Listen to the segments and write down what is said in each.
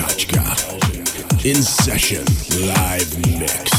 Kachka. In session, live mix.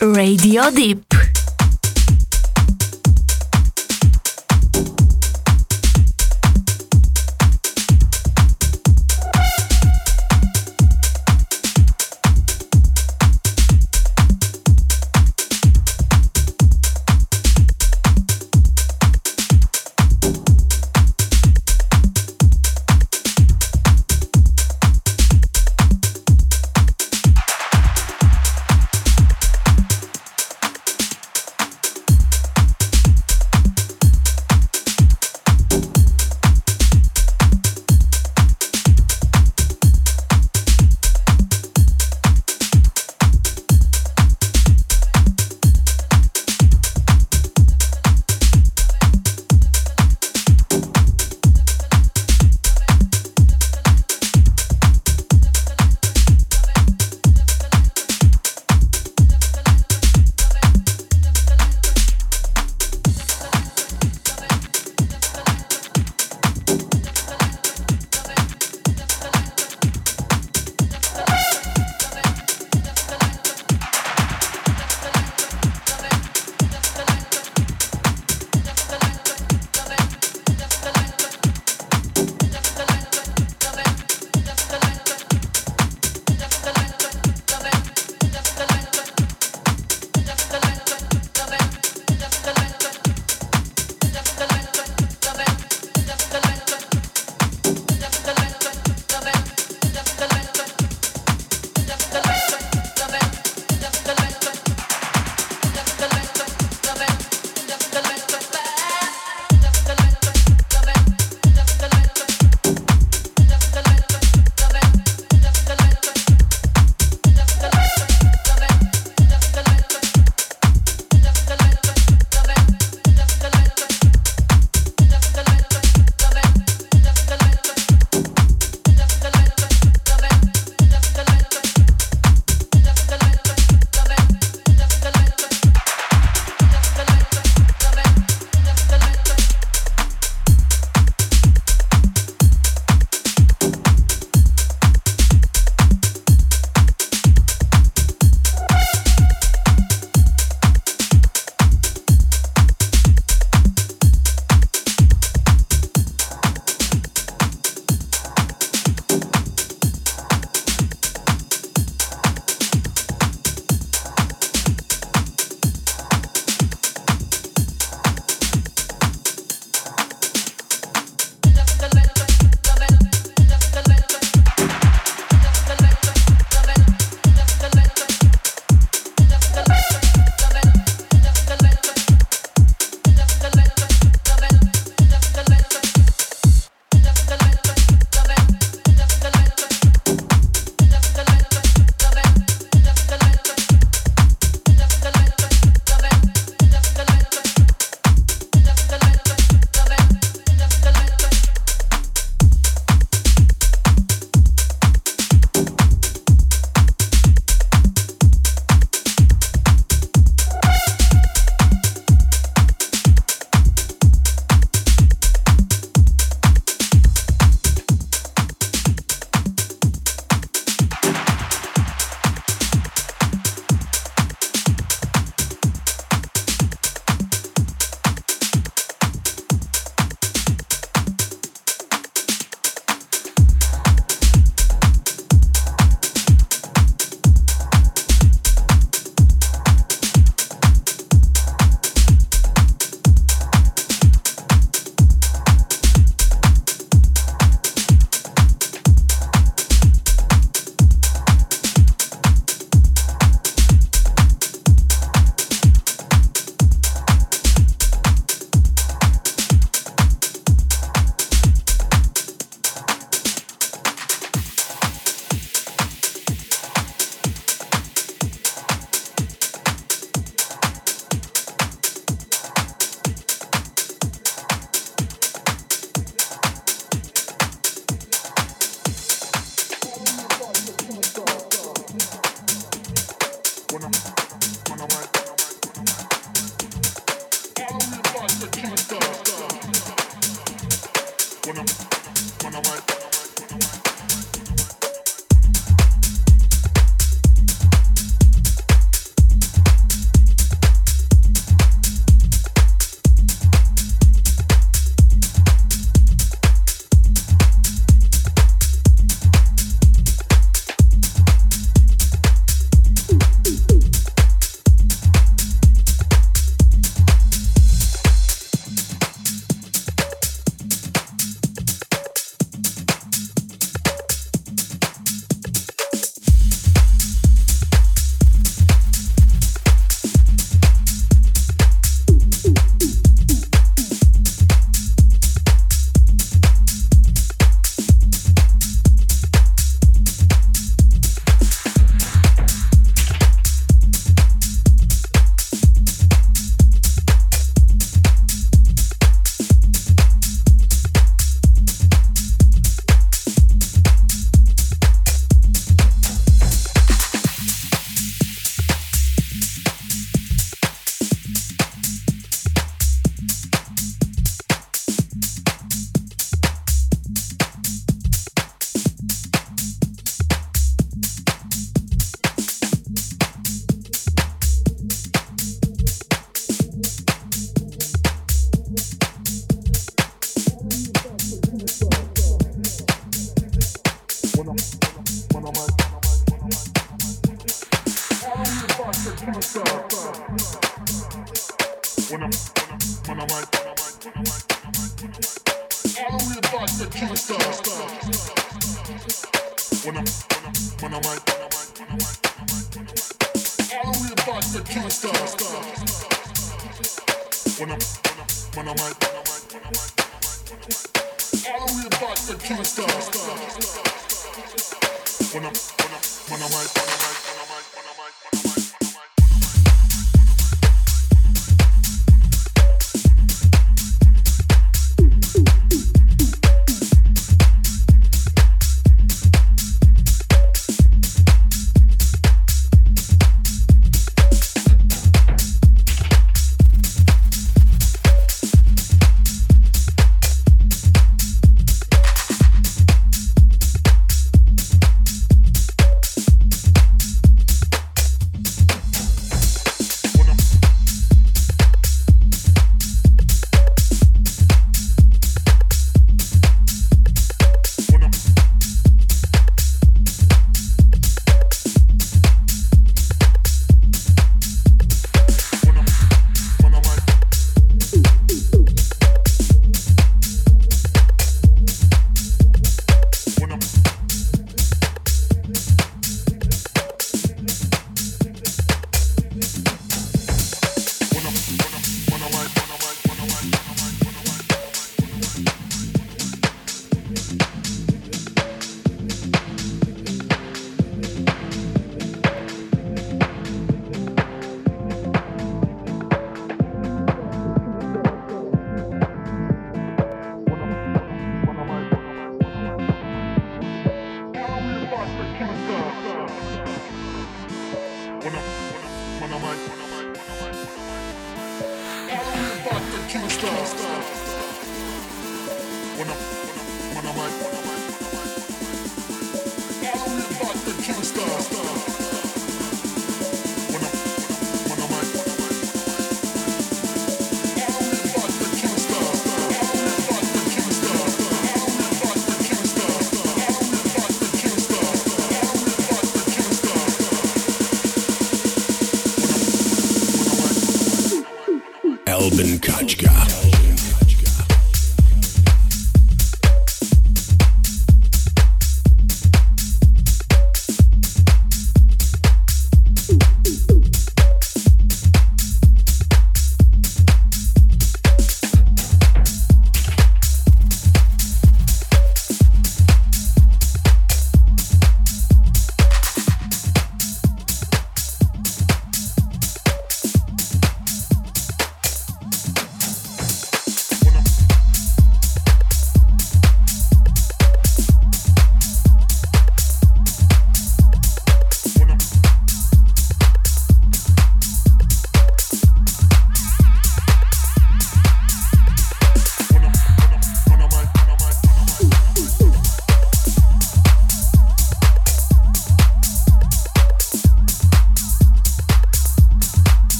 Radio Deep.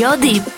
Radio Deep.